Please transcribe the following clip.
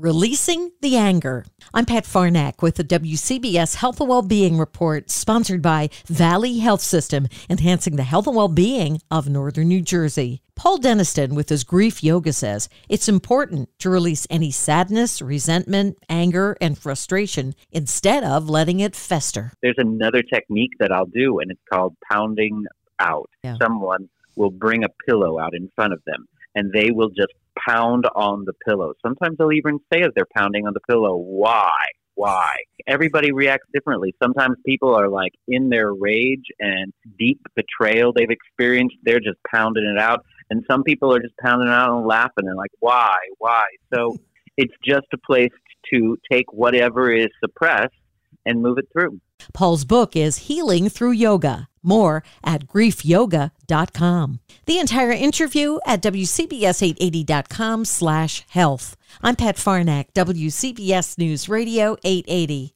Releasing the Anger. I'm Pat Farnack with the WCBS Health and Wellbeing Report, sponsored by Valley Health System, enhancing the health and well-being of Northern New Jersey. Paul Denniston with his grief yoga says it's important to release any sadness, resentment, anger, and frustration instead of letting it fester. There's another technique that I'll do, and it's called pounding out. Yeah. Someone will bring a pillow out in front of them, and they will just pound on the pillow. Sometimes they'll even say as they're pounding on the pillow, why? Why? Everybody reacts differently. Sometimes people are like in their rage and deep betrayal they've experienced, they're just pounding it out. And some people are just pounding it out and laughing and like, why? Why? So it's just a place to take whatever is suppressed and move it through. Paul's book is Healing Through Yoga. More at griefyoga.com. The entire interview at WCBS880.com slash health. I'm Pat Farnack, WCBS News Radio 880.